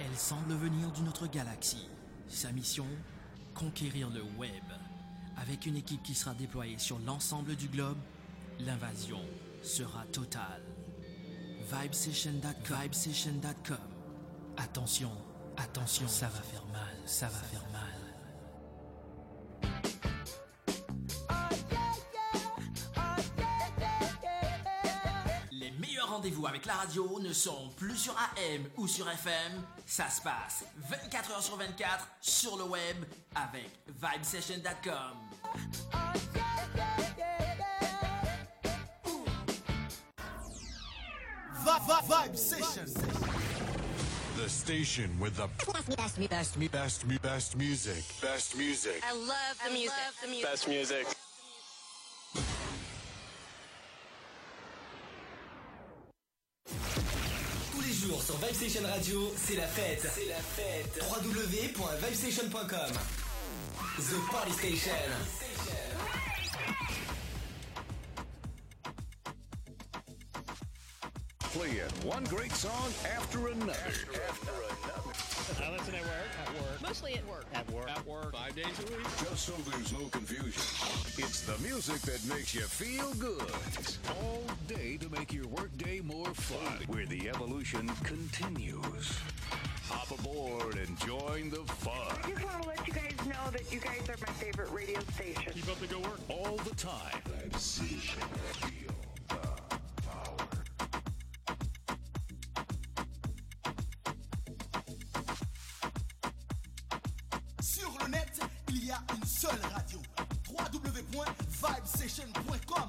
Elle semble venir d'une autre galaxie. Sa mission Conquérir le web. Avec une équipe qui sera déployée sur l'ensemble du globe, l'invasion sera totale. Vibesession.com. Attention, attention, ça va faire mal, ça va faire mal. Les meilleurs rendez-vous avec la radio ne sont plus sur AM ou sur FM. Ça se passe 24 heures sur 24 sur le web avec vibesession.com. Vibe Session. The station with the best, best, best, best, music. Best music. I love the music. the music. Best music. Tous les jours sur Vibe Station Radio, c'est la fête. C'est la fête. www.vibestation.com. The Party Station. Playing one great song after another. I listen at work. At work. Mostly at work. At work. At work. Five days a week. Just so there's no confusion. It's the music that makes you feel good. All day to make your workday more fun. Where the evolution continues. Hop aboard and join the fun. I just want to let you guys know that you guys are my favorite radio station. Keep up the good work. All the time. Seule radio. www.vibesession.com.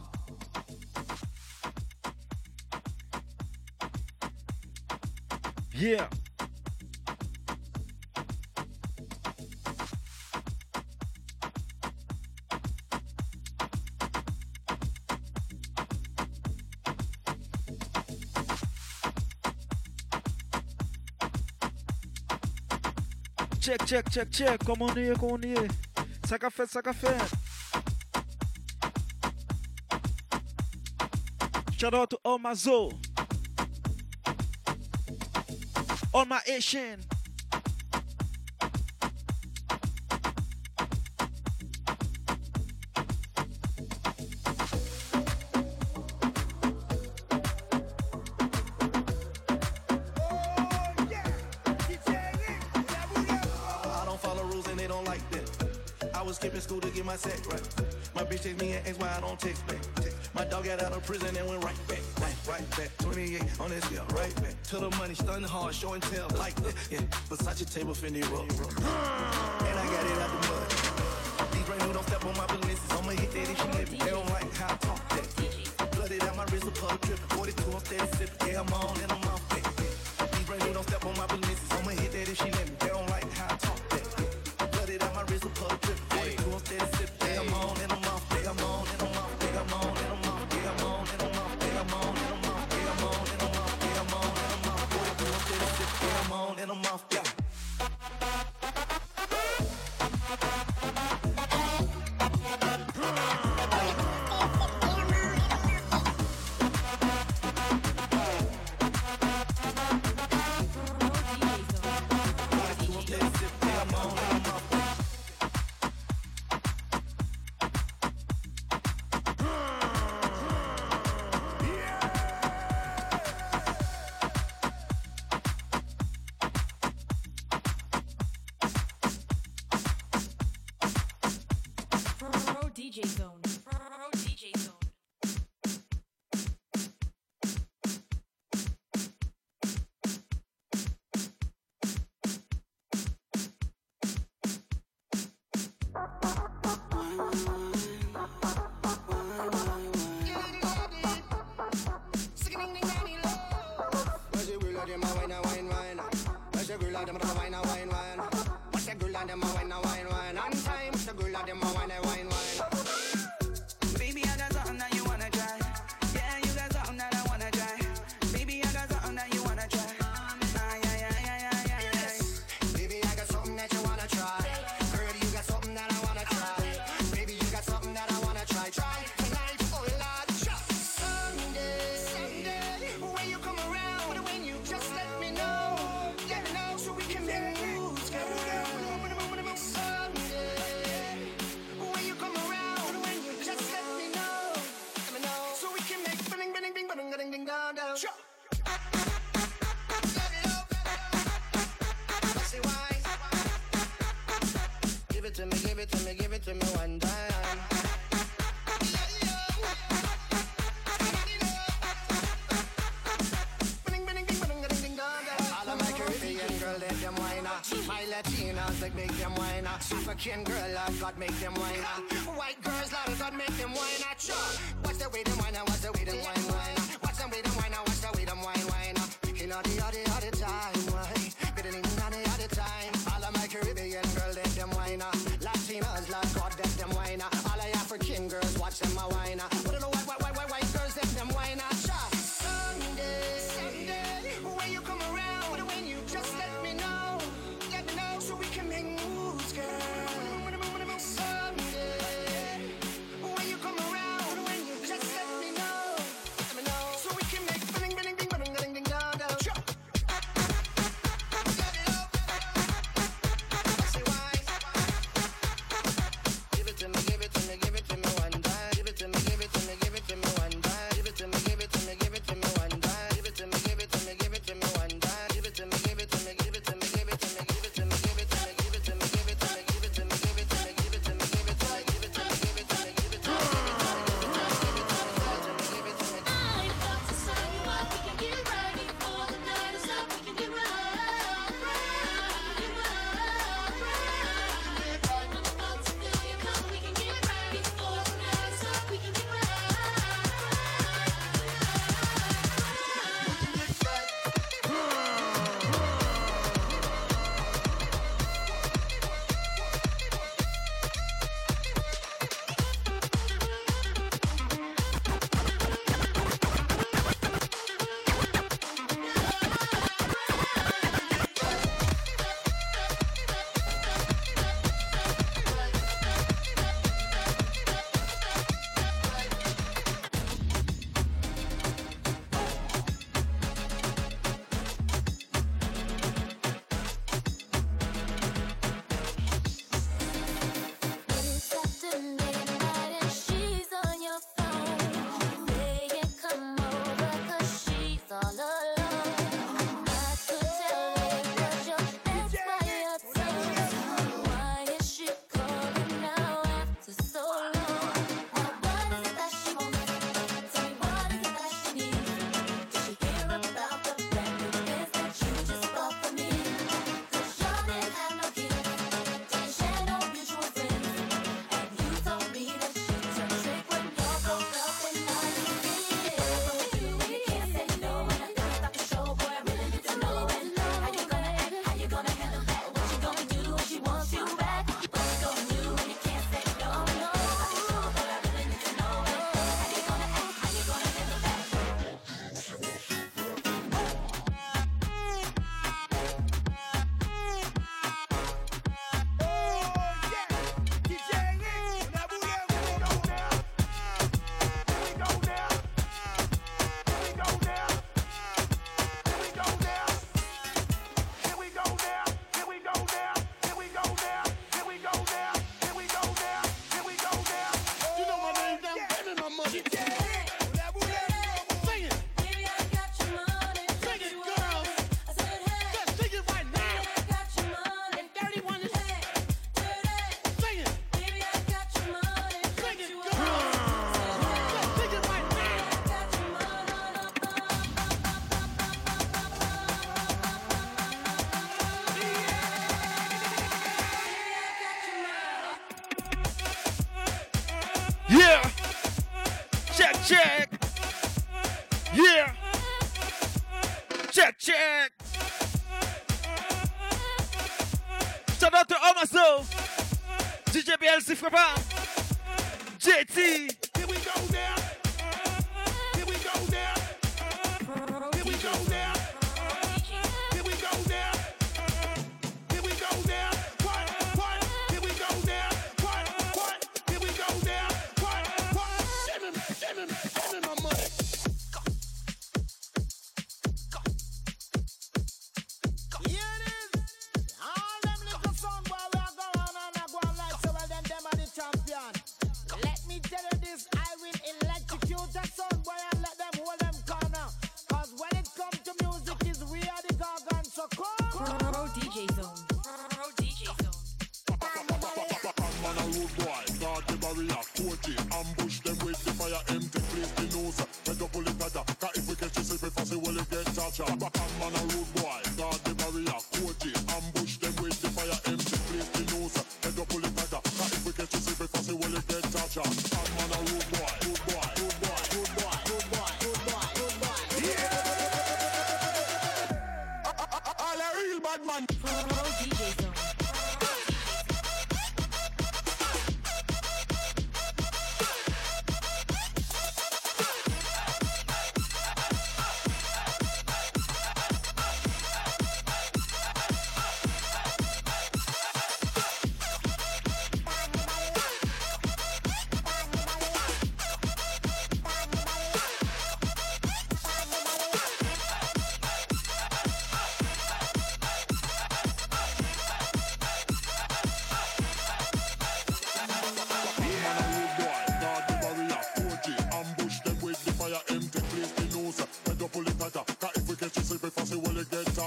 Yeah. Check, check, check, check. Comment on est, comment on est? Fait, ça qu'a fait. Shout out to all my Zo. All my Asian. Get my set right. My bitch text me and ask why I don't text back. My dog got out of prison and went right back, right, back. 28 on this scale, right back. To the money, stunning hard, show and tell like that. Yeah, Versace table, Fendi roll. And I got it out the mud. These brand new don't step on my business. I'ma hit that if she let me. They don't like how I talk that. Blooded out my wrist, a puddle drip. 42, I'm steady sipping. Yeah, I'm on and I'm off that. These brand new don't step on my business. I'ma hit that if she let me.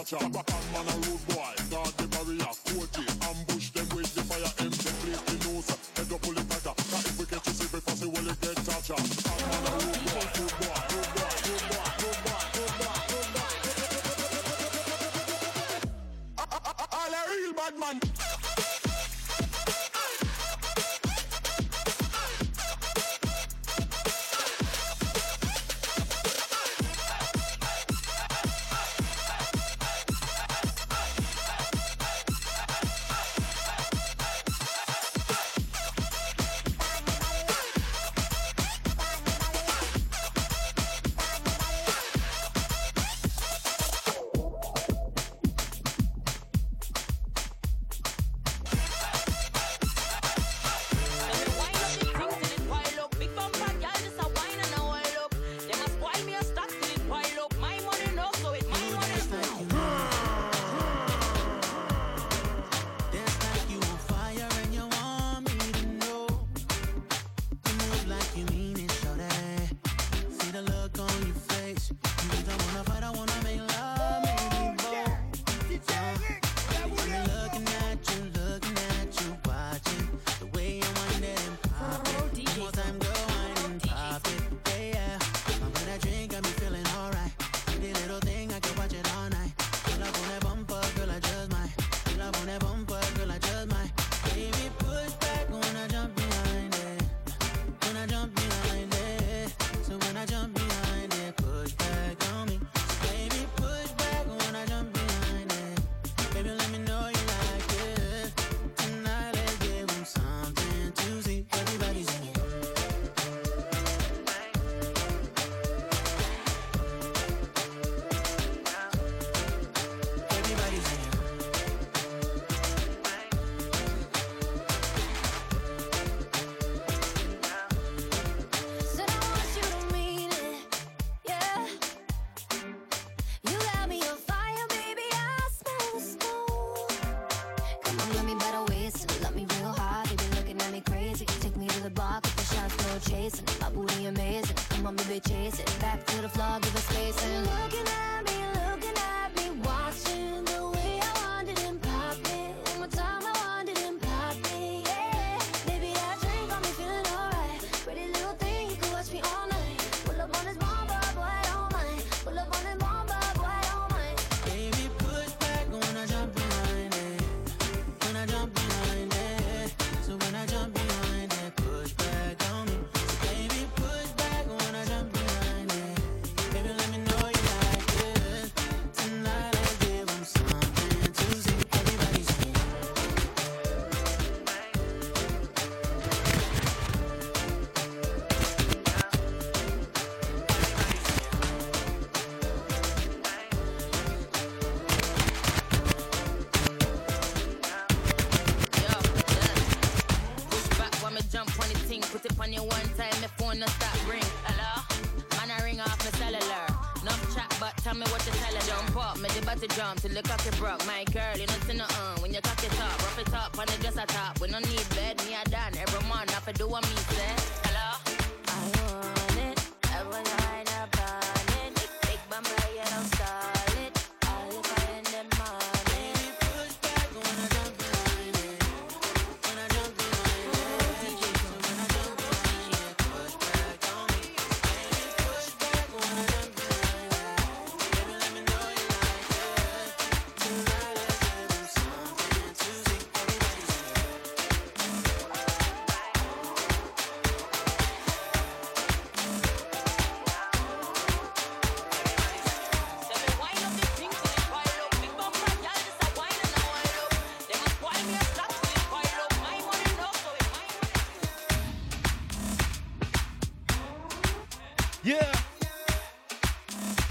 Touched Back on man a rude boy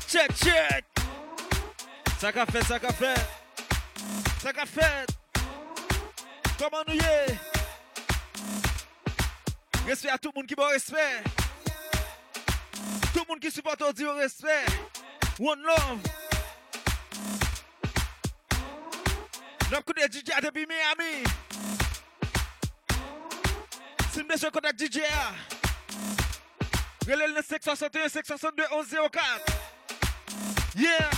Check, check. Ça qu'a fait, ça qu'a fait. Ça qu'a fait. Comment nous y est? Respect à tout le monde qui bon respect. Tout le monde qui supporte au Dieu respect. One love. N'a pas DJ depuis Miami. Si je suis contact DJ. Relève le 561, 562, 1104. Yeah!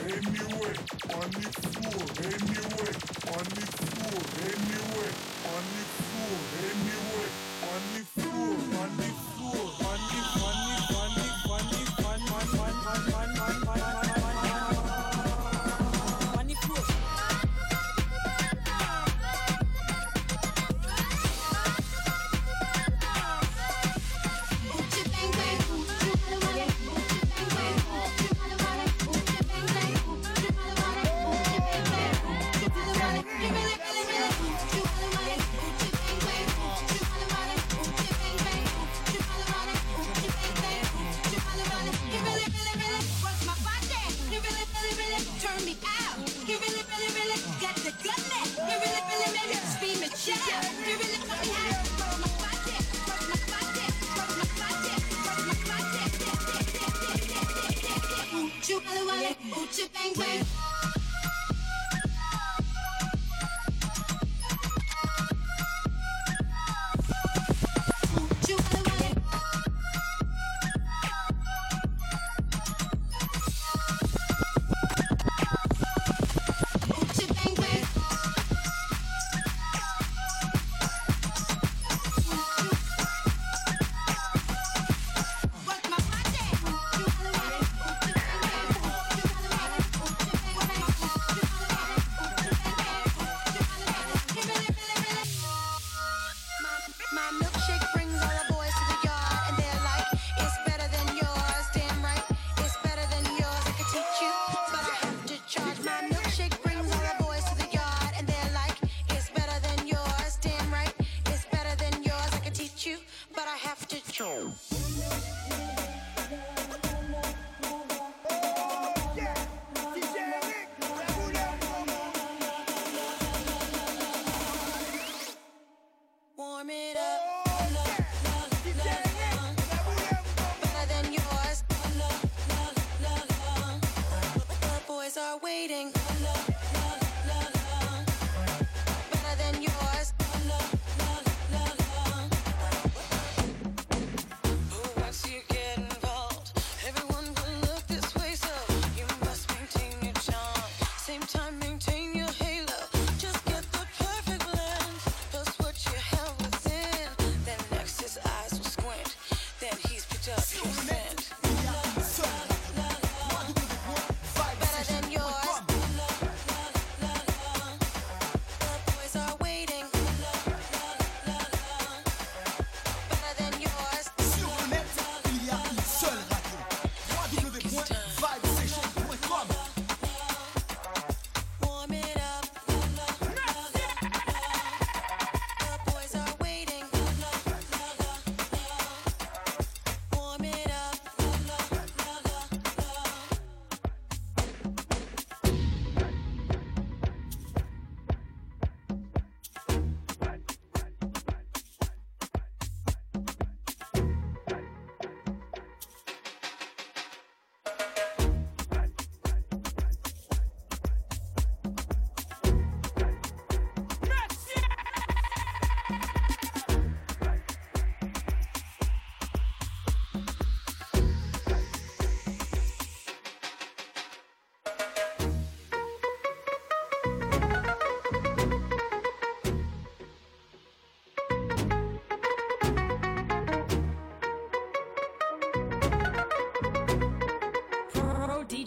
anyway, on the floor, anyway, on the floor, anyway, on the floor, anyway.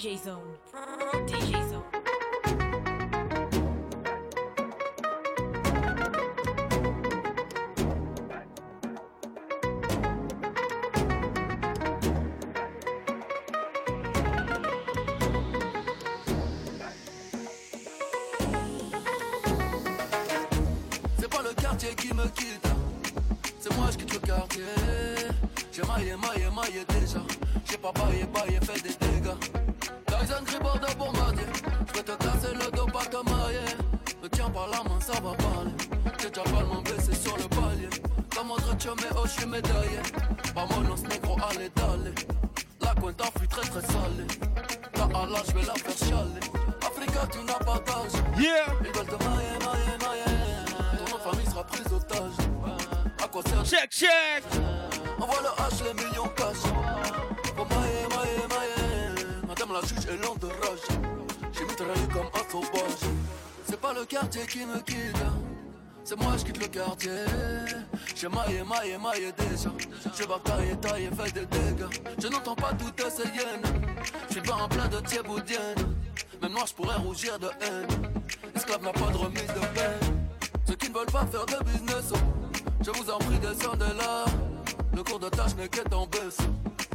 C'est pas le quartier qui me quitte, c'est moi je quitte le quartier. J'ai maillé, maillé, maillé déjà. J'ai pas baillé, baillé, fait des dégâts. Gribord de bombardier. Je vais te casser le dos, pas te marier. Me tiens par la main, ça va parler. J'ai déjà pas le baissé sur le palier. Comme autre tu mais oh, je suis médaillé. Vámonos, négro, allez, d'aller. La cuenta fut très très salée. Ta Allah, je vais la faire chialer. Africa, tu n'as pas d'âge. Yeah! Ils veulent te mailler, mailler, mailler. Ton famille sera prise otage. À quoi sert Check, check! Envoie le H, les millions cash. La juge est lente de rage. J'ai mitraillé comme un sauvage. C'est pas le quartier qui me quitte. C'est moi, je quitte le quartier. J'ai maillé, maillé, maillé déjà. J'ai bataillé, taillé, fait des dégâts. Je n'entends pas toutes ces hyènes. J'suis pas en plein de thieboudienne. Même moi, j'pourrais rougir de haine. Esclave n'a pas de remise de peine. Ceux qui ne veulent pas faire de business, je vous en prie, descendez là. Le cours de tâche n'est qu'être en baisse.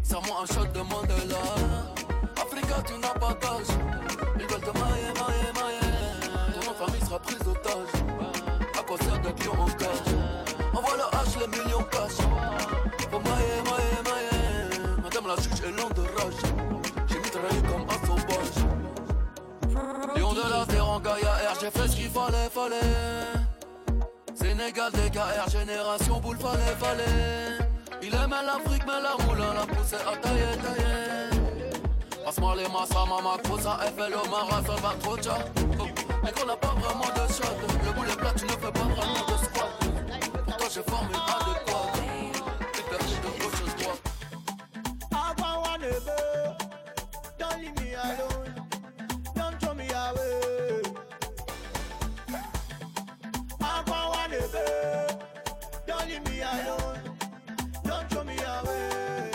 Serre-moi un shot de Mandela. Africa, tu n'as pas d'âge. Ils veulent te mailler, mailler, mailler. Ton famille sera prise otage. À quoi sert d'être lion en cage? Envoie le H, les millions cash. Faut mailler, mailler, mailler. Madame la juge est lente de rage. J'ai mitraillé comme un sauvage. Lion de la terre en Gaïa R, j'ai fait ce qu'il fallait, fallait. Sénégal, DKR, génération boule, fallait, fallait. Il aimait l'Afrique, mais la moulin l'a poussé à tailler, tailler. Passe-moi les massas, mama, cosa, FLO, Mara, ça va trop tcha. Oh, Mais qu'on n'a pas vraiment de shot. Le boulet plat, tu ne fais pas vraiment de squat. Pourtant, j'ai formé adéquat. T'es perdu de gauche à droite. I don't wanna go. Don't leave me alone. Don't throw me away. I don't wanna go. Don't leave me alone. Don't throw me away.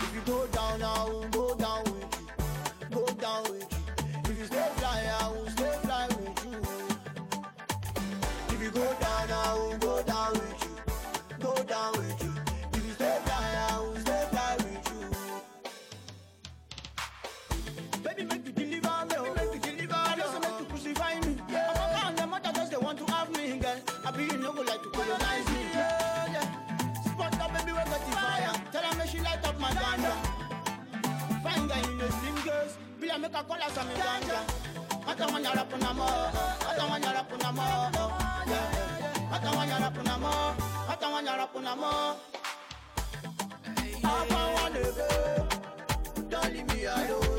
If you go down, I down with you. If you stay fly, I will stay fly with you. If you go down, Be like, make a call ganja. Mata wanya rap na mo, mata wanya rap na mo. Mata wanya rap na mo, mata wanya rap na mo. I don't wanna go. Don't leave me alone.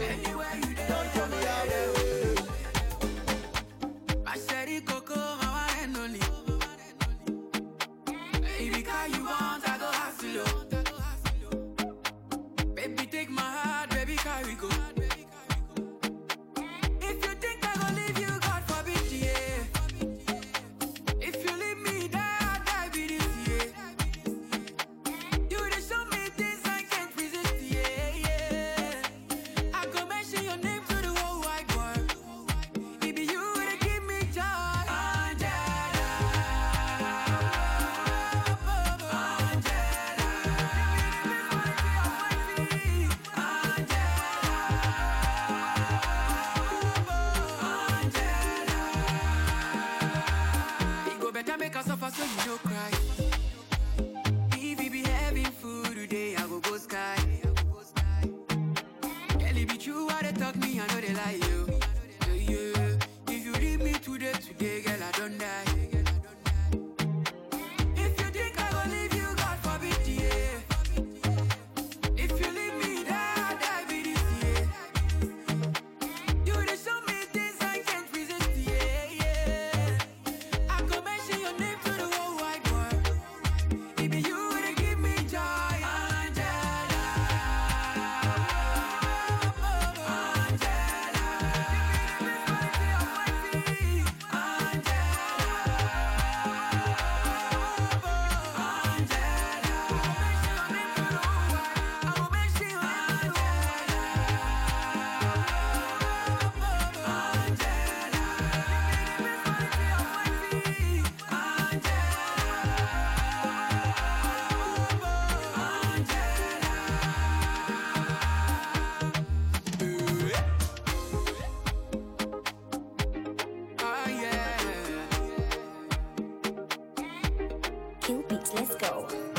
Go.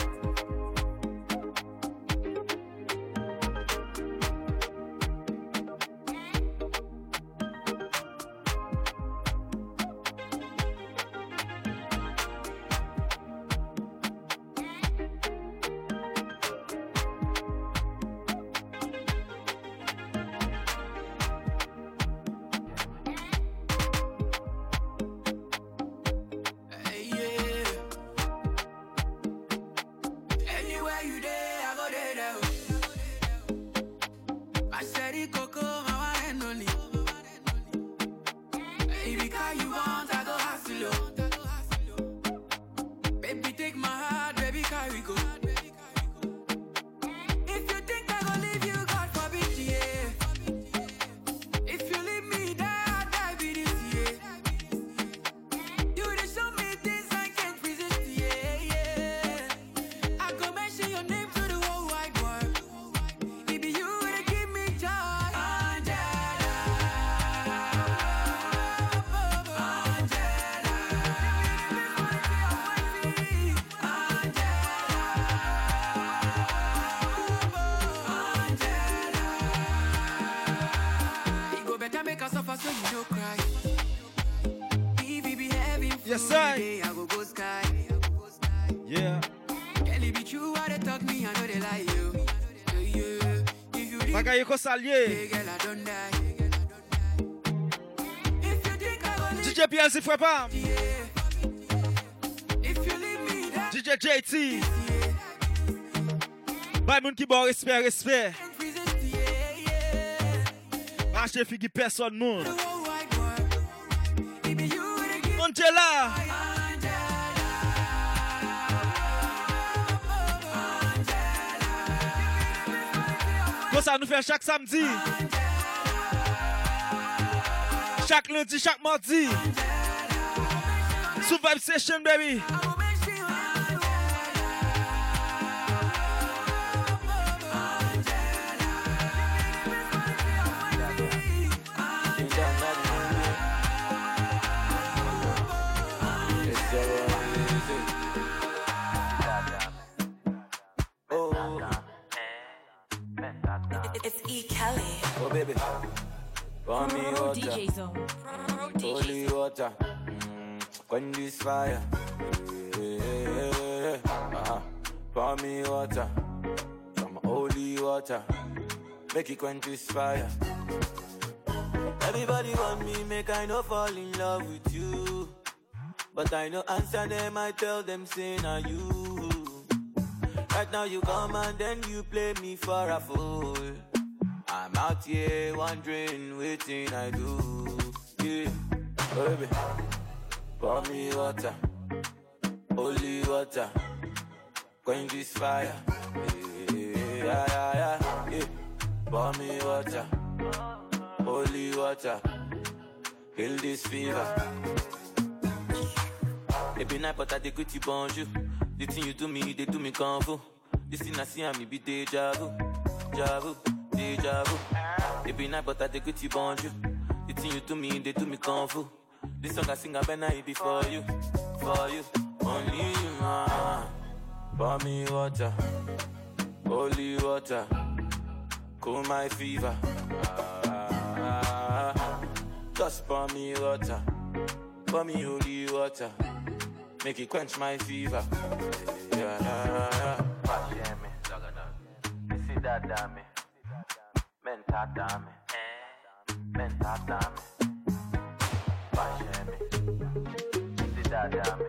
Salier. DJ PLC Frapam. DJ JT. Bay moun ki bon respect, respect. Mache figi person moun. Angela. ça nous fait chaque samedi. Chaque lundi, chaque mardi. Sous Vibe Session, baby. Water, DJ Zone. Holy water, mm, quench this fire. Yeah, uh-huh. Pour me water, some holy water, make it quench this fire. Everybody want me, make I no fall in love with you. But I no answer them, I tell them, say now you. Right now you come and then you play me for a fool. Out here wondering, waiting I do. Yeah, baby, pour me water, holy water, quench this fire. Yeah, yeah, yeah, yeah. Pour me water, holy water, kill this fever. Every night, but I dey greet you bonjour. The thing you do me, they do me fu. This thing I see, I me be deja vu, deja vu, deja vu. Every night, but I dey greet you bonjour. The thing you to me, they do me kung fu. This song I sing, I better it be for you, for you, only you. Ah. Pour me water, holy water, cool my fever. Just pour me water, pour me holy water, make it quench my fever. Yeah, yeah, yeah. dame, menta dame, menta dame, basheme, sida dame,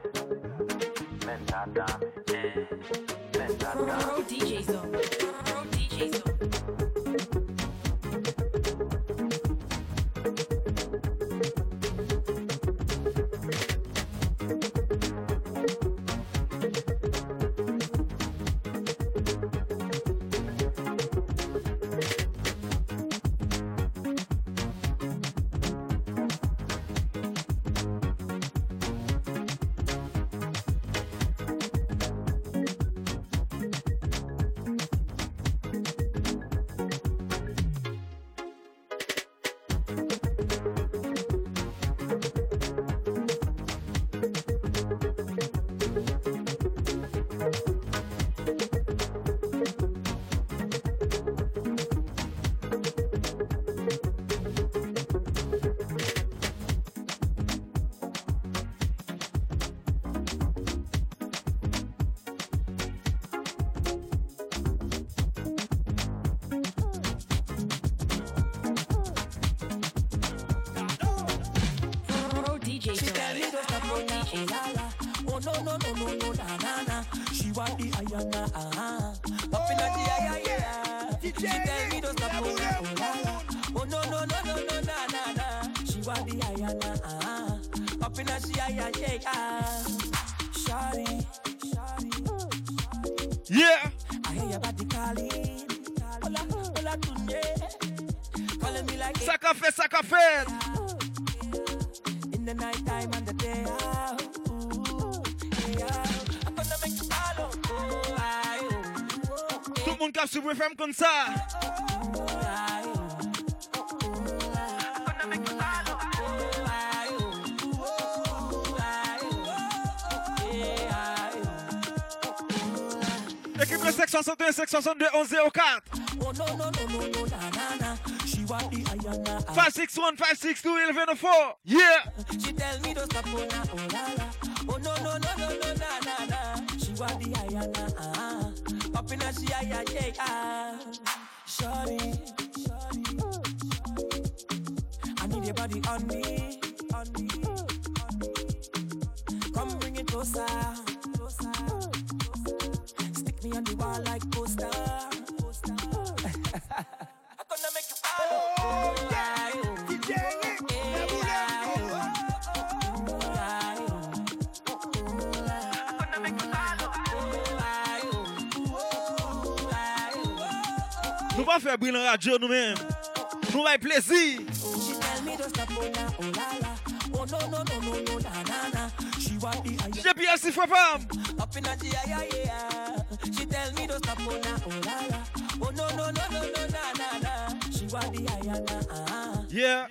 menta dame, Pro. DJ Zone. from concert. Équipe le 762 762 1104. Five six one five six two eleven oh four. Yeah. She tell me to stop oh, la, la. oh no no no no no na na na. She want the ayana. Ah. Up in a she, yeah, yeah, yeah, yeah. Shorty, I need your body on me, on me. Come bring it closer. va faire briller la radio nous-mêmes. Nous plaisir. She tell me to stop, oh oh la la. Oh no no no no no na na na. She want the ayana, ah. Yeah.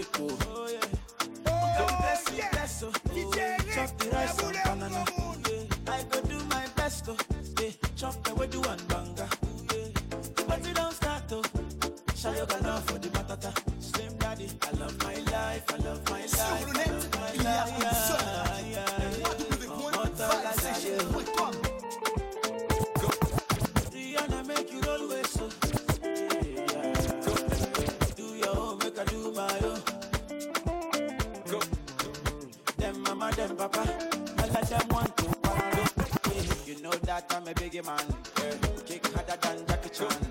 Rico. Oh, yeah. Oh, go yeah. Chop the rice and banana. Yeah. I go do my best, oh. Yeah. Chop the way do and banga. Yeah. But you don't start, oh. Shayoga love for the matata. Slim daddy. I love my life, I love my life. I love my life. Yeah, make you roll with so. Do your own, make I do my own. them, Papa. I let them want to party. You know that I'm a biggie man. Kick harder than Jackie Chan.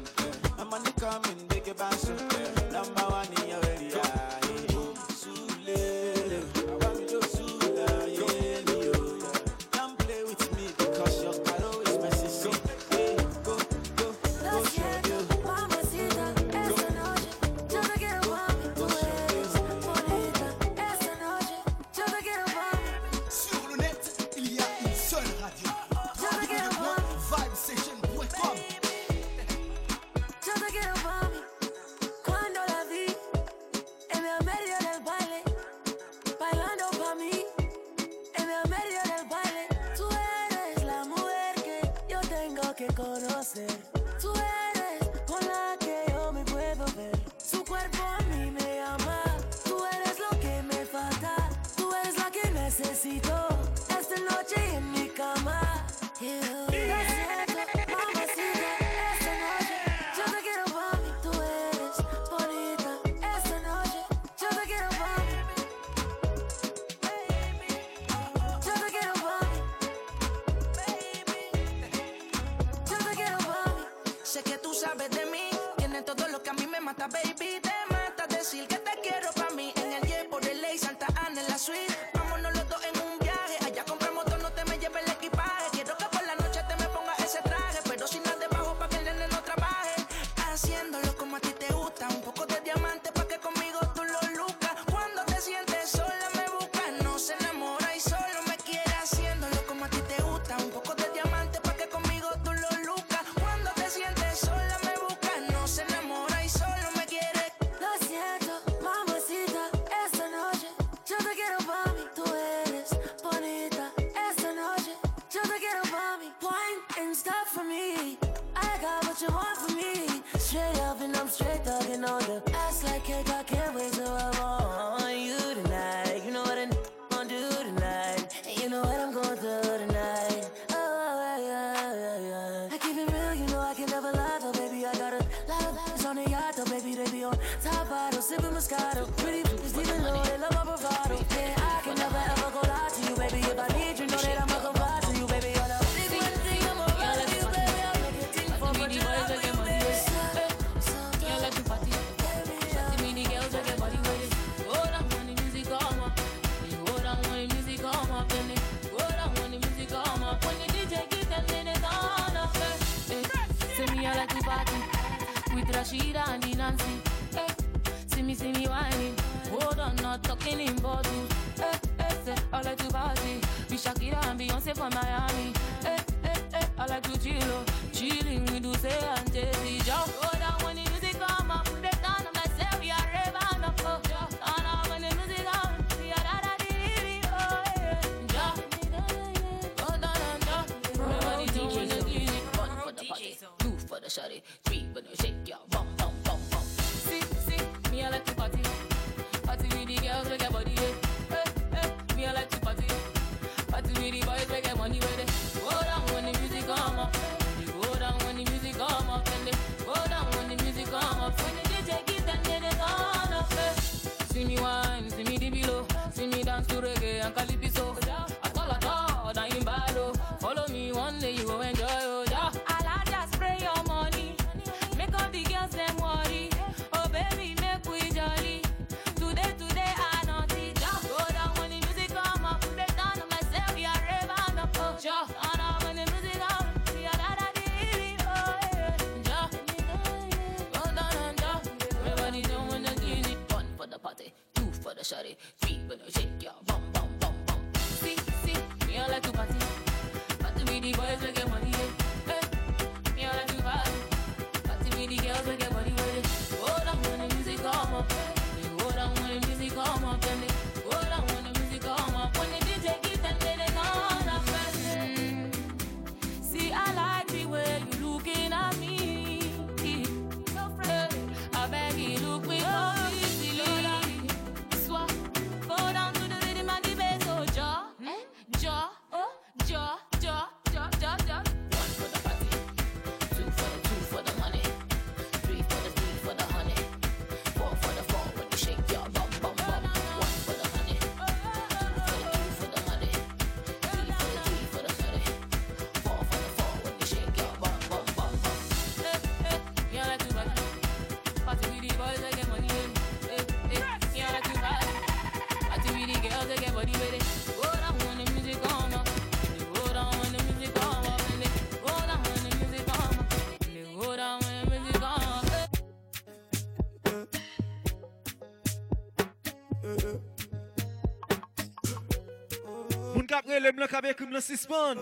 ak rele mlan kabe koum lan sispan.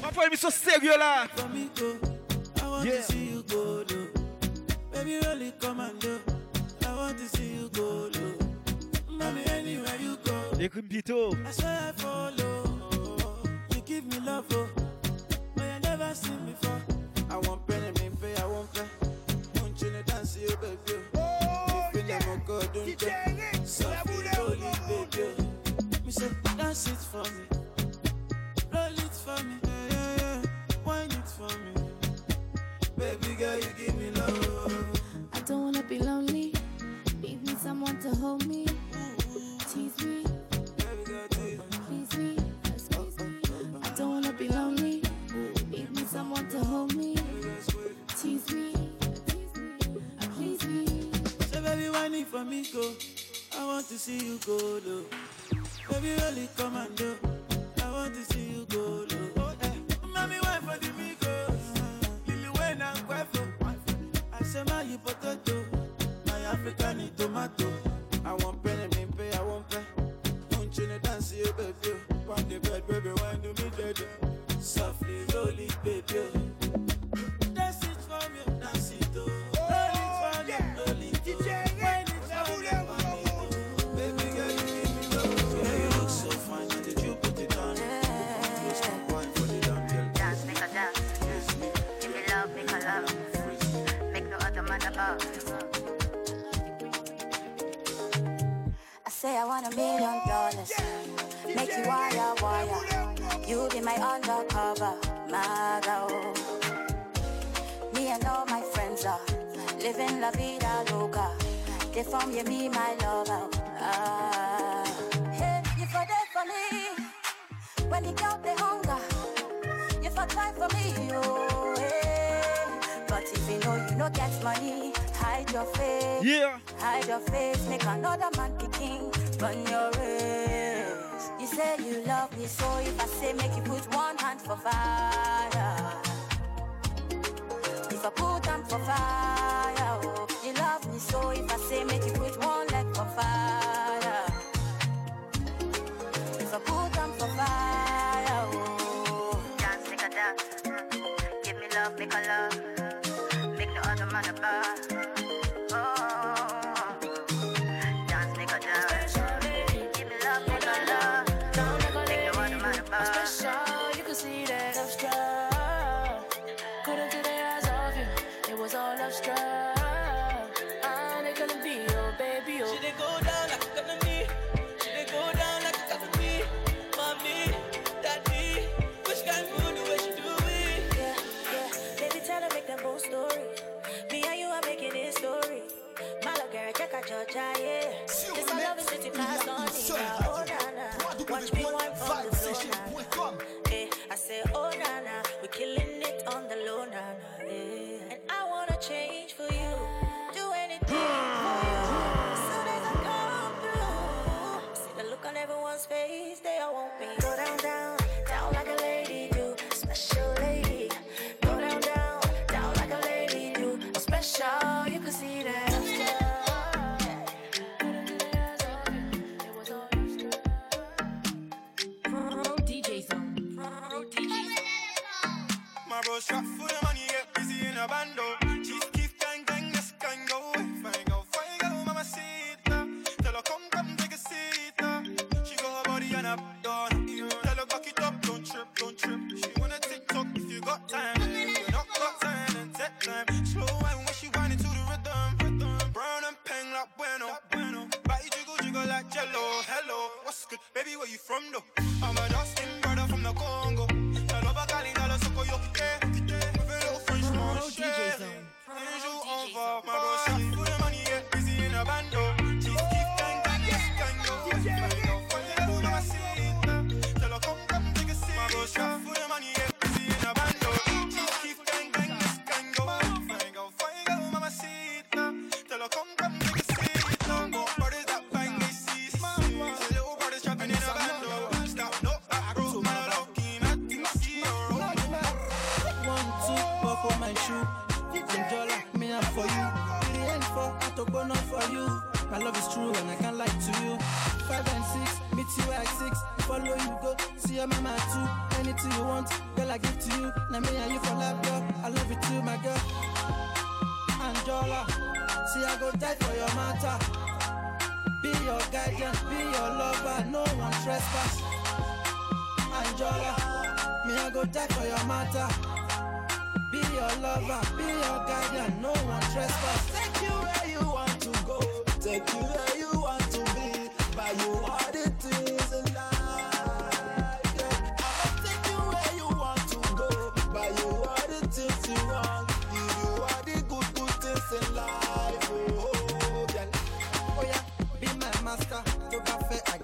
Mwen pou emisyon seryo la.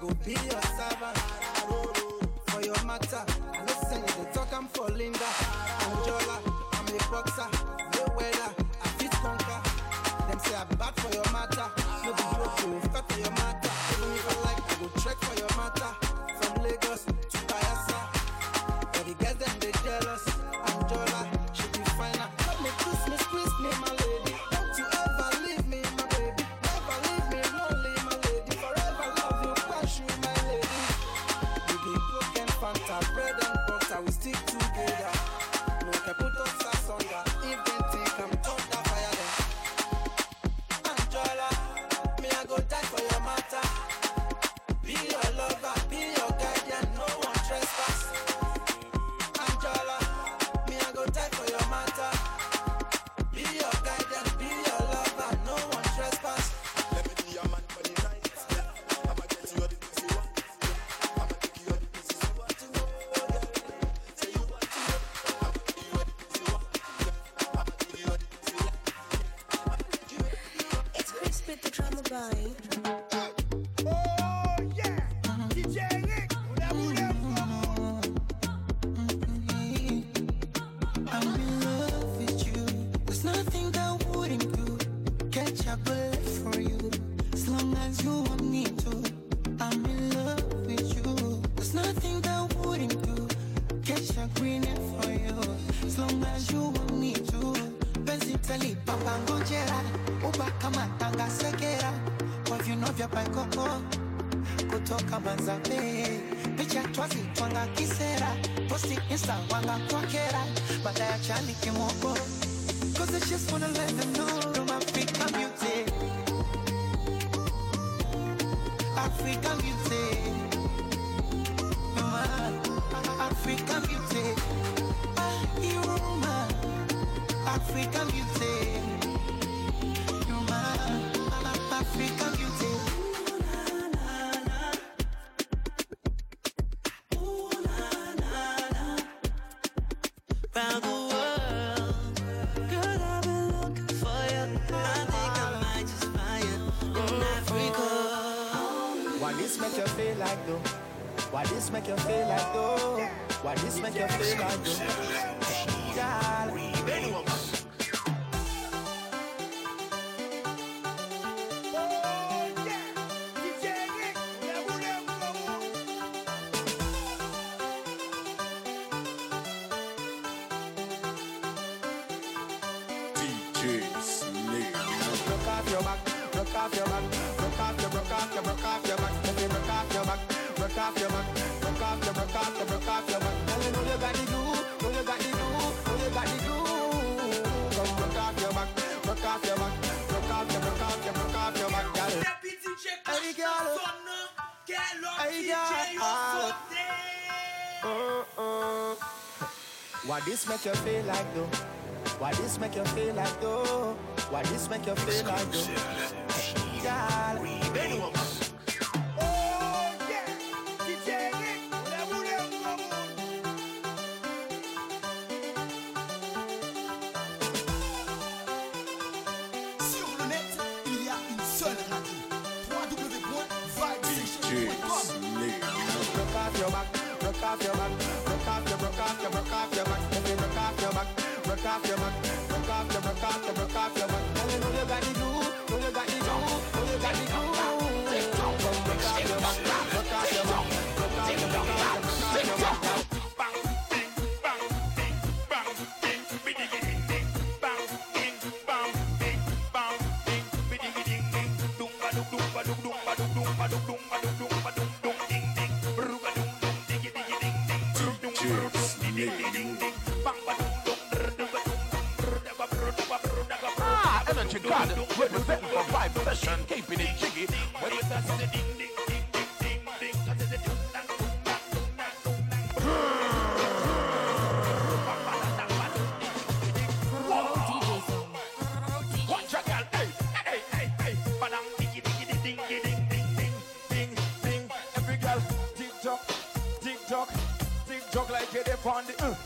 Go be your round the world. Girl, I've been looking for you. I think I might just find you. Why this make you feel like? Why this make you feel like though? Why this make you feel like though? Yeah. make you feel like though? Why this make you feel like though? Why this make you feel like though? they on the uh,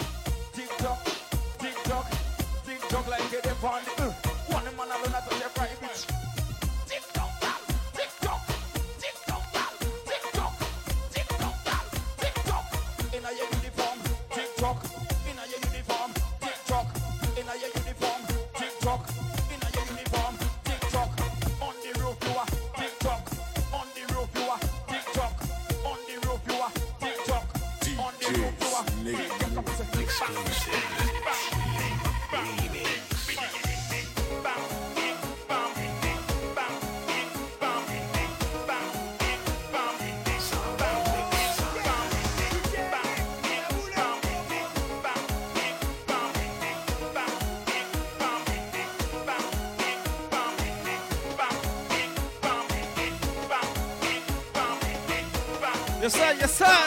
Eu sei, eu sei.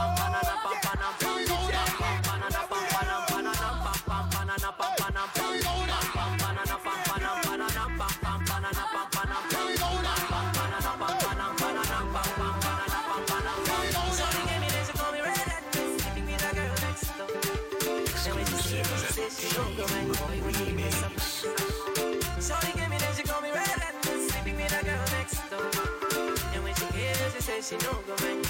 it, she says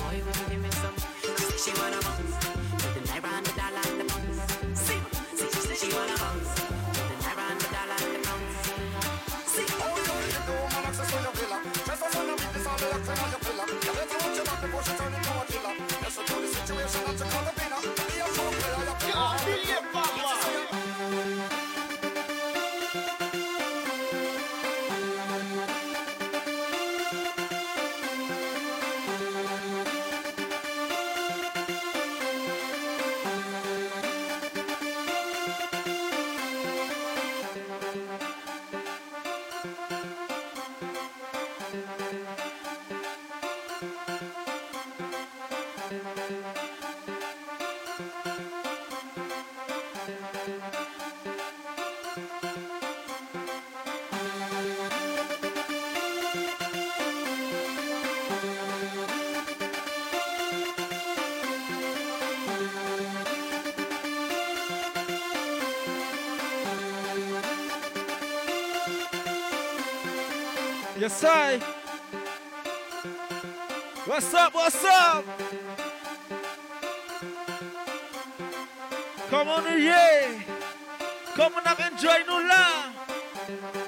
What's up? What's up? Come on, yeah. Come on, enjoy Nula. Yeah.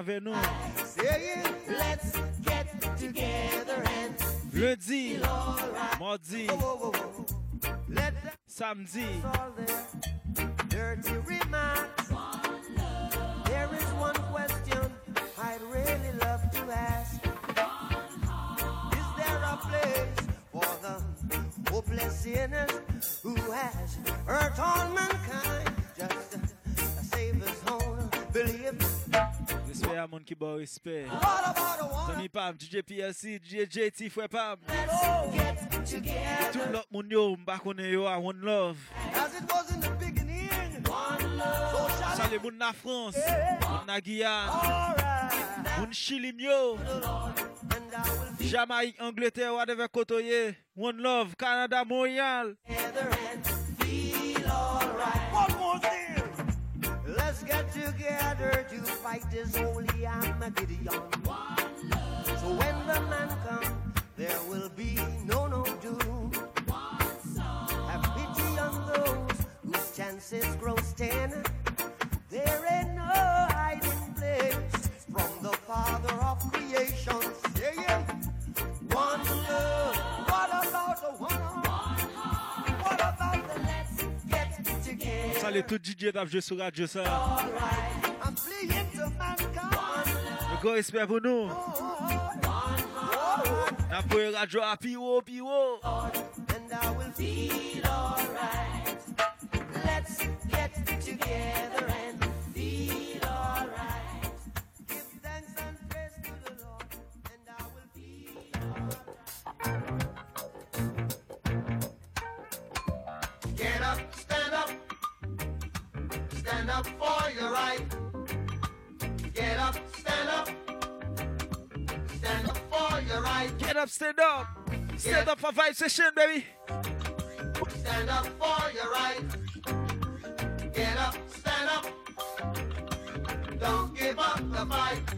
avec nous. Let's get together and Lundi, mardi, samedi. respect. Tony Pam, DJ PLC, DJ JT, Fwe Pam. Tout lot moun yo, mba konen yo a One Love. Sali moun na France, moun na Guyane, moun Chilim yo. Jamaik, Angleterre, whatever koto ye. One Love, Canada, Montreal. Get together to fight this holy Armageddon. So when the man comes, there will be no no doom. Have pity on those whose chances grow ten. There ain't no hiding place from the Father of creation. Yeah, yeah. One love. Sale tout DJ tap jwe sou radyo sa. Alright, I'm fleeing to mankind. Mwen go respect pou nou. Na pou e radyo a piwo, piwo. And I will feel alright. Let's get together up for your right. Get up, stand up. Stand up for your right. Get up, stand up. Stand up for vibe session, baby. Stand up for your right. Get up, stand up. Don't give up the fight.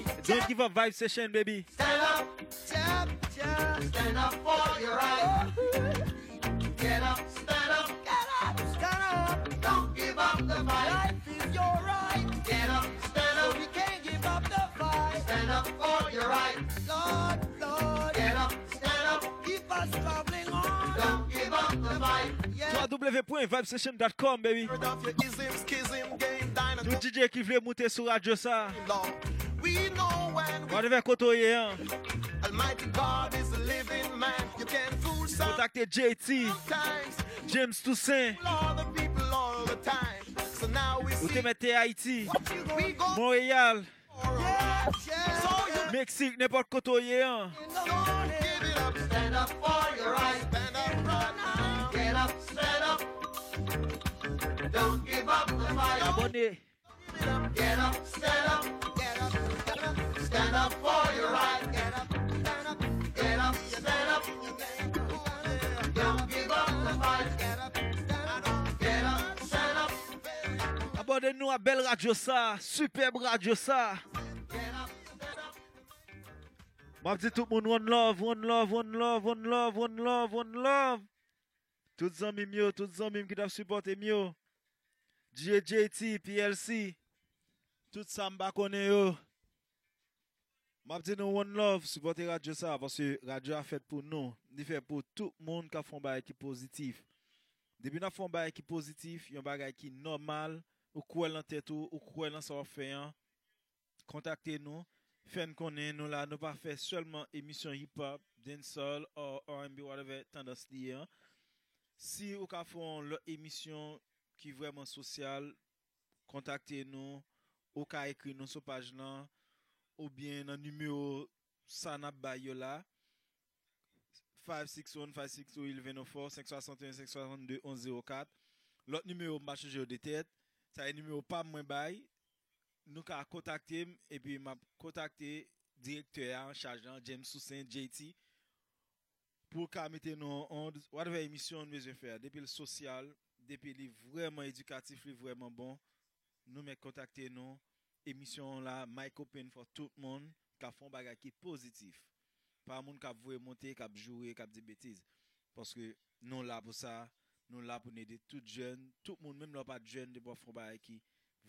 Give up the fight. Don't give up vibe session, baby. Stand up. Chap, chap. Stand up for your right. Get up, stand up. Get up, stand up. Don't give up the fight. Life is your right. Get up, stand So up. we can't give up the fight. Stand up for your right. Lord, Lord, Get up, stand up. keep us traveling on. Don't give up the fight. Yeah. www.vibesession.com, baby. Heard of your ism, schism, game, dynamo. Tout DJ ki vle moute sou radyo sa. We know when we ye an. Almighty God is a living man. You can fool some Kontakte JT. James Toussaint. All the people all the time. So now we Ou see te mette Haiti, we go Montreal, yeah, yeah. So you Meksik, nepot koto ye an. don't give it up. Stand up for your right. Stand up right now. Get up, stand up. Don't give up the fight. Abone. Get up, stand up. Stand up for your right. Get up, stand up, get up, stand up. Don't give up the fight. Get up, stand up, get up, stand up. Abonnez-nous à Belle Radio ça, superbe radio ça. Mwen ap di tout moun one love, one love, one love, one love, one love, one love. Tout zan mim yo, tout zan mim ki tap supporte myo. JJT, PLC, tout sa mba kone yo. Map di nou one love, supporte radyo sa, pwase radyo a fet pou nou. Di fet pou tout moun ka fon bagay ki pozitif. Debi nan fon bagay ki pozitif, yon bagay ki normal, ou kwen lan tetou, ou kwen lan sa wafen, kontakte nou. Fen konen nou la, nou pa fe selman emisyon hip-hop, dancehall, or R&B, whatever, tendance liye. Si ou ka fon lò emisyon ki vwèman sosyal, kontakte nou, ou ka ekri nou sou page lan, ou bien nan numero sa nap bay yo la 561-560-1104 lot numero mba chanje yo de tet sa e numero pa mwen bay nou ka kontakte m epi m ap kontakte direktè an chajan James Soussaint JT pou ka mette nou an wadve emisyon nou bezwen fè. Depi l sosyal depi li vreman edukatif li vreman bon nou me kontakte nou emisyon la, mic open for tout moun, ka fon bagay ki pozitif. Pa moun kap vwe monte, kap jowe, kap di betiz. Paske nou la pou sa, nou la pou nede tout jen, tout moun, menm lò pa jen, de bo fon bagay ki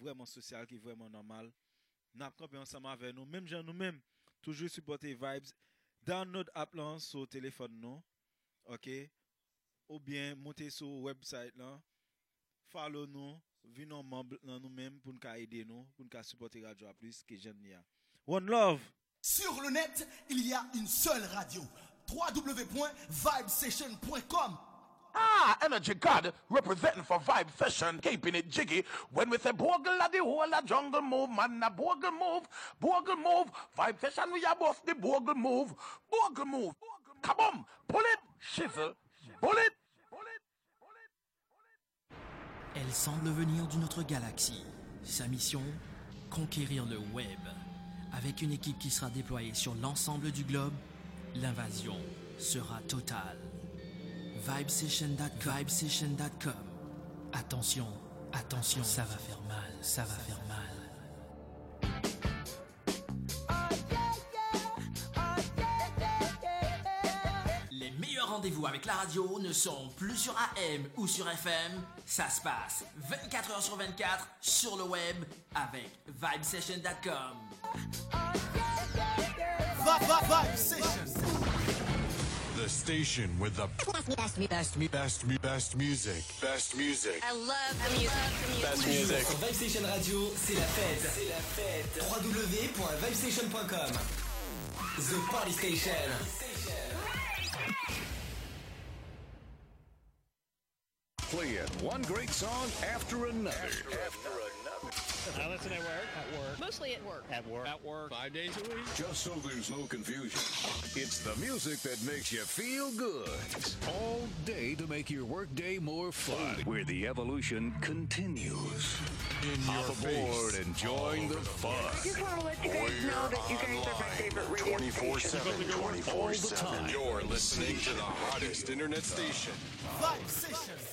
vreman sosyal, ki vreman normal. Nap kompe ansama ave nou, menm jen nou menm, toujou supporte vibes. Download app lan sou telefon nou, ok? Ou bien monte sou website lan, follow nou, nous venons membre dans nous-mêmes pour nous aider nous pour nous supporter radio à plus que j'aime bien one love Sur le net, il y a une seule radio. www.vibesession.com Ah, Energy God representing for Vibe Session, keeping it jiggy. When we say Bogle la the whole a jungle move, man, na Bogle move, Bogle move. Vibe Session, we are both the Bogle move, Bogle move. Come on, pull it, shizzle, pull it. Elle semble venir d'une autre galaxie. Sa mission Conquérir le web. Avec une équipe qui sera déployée sur l'ensemble du globe, l'invasion sera totale. Vibesession.com. Attention, attention, ça va faire mal, ça va faire mal. Rendez-vous avec la radio ne sont plus sur AM ou sur FM. Ça se passe 24 heures sur 24 sur le web avec vibesession.com. Vibe Session. The station with the best, best, best, best, best music. Best music. I love the music. Best music. Sur Vibestation Radio, c'est la fête. C'est la fête. www.vibestation.com. The Party Station. Playing one great song after another. I listen at work. At work. Mostly at work. At work. At work. Five days a week. Just so there's no confusion. It's the music that makes you feel good. All day to make your workday more fun. Where the evolution continues. Hop aboard and join the fun. I just want to let you guys know that you guys are my favorite radio 24 7. station. 24 7. You're listening to the hottest internet station. Vibe Session.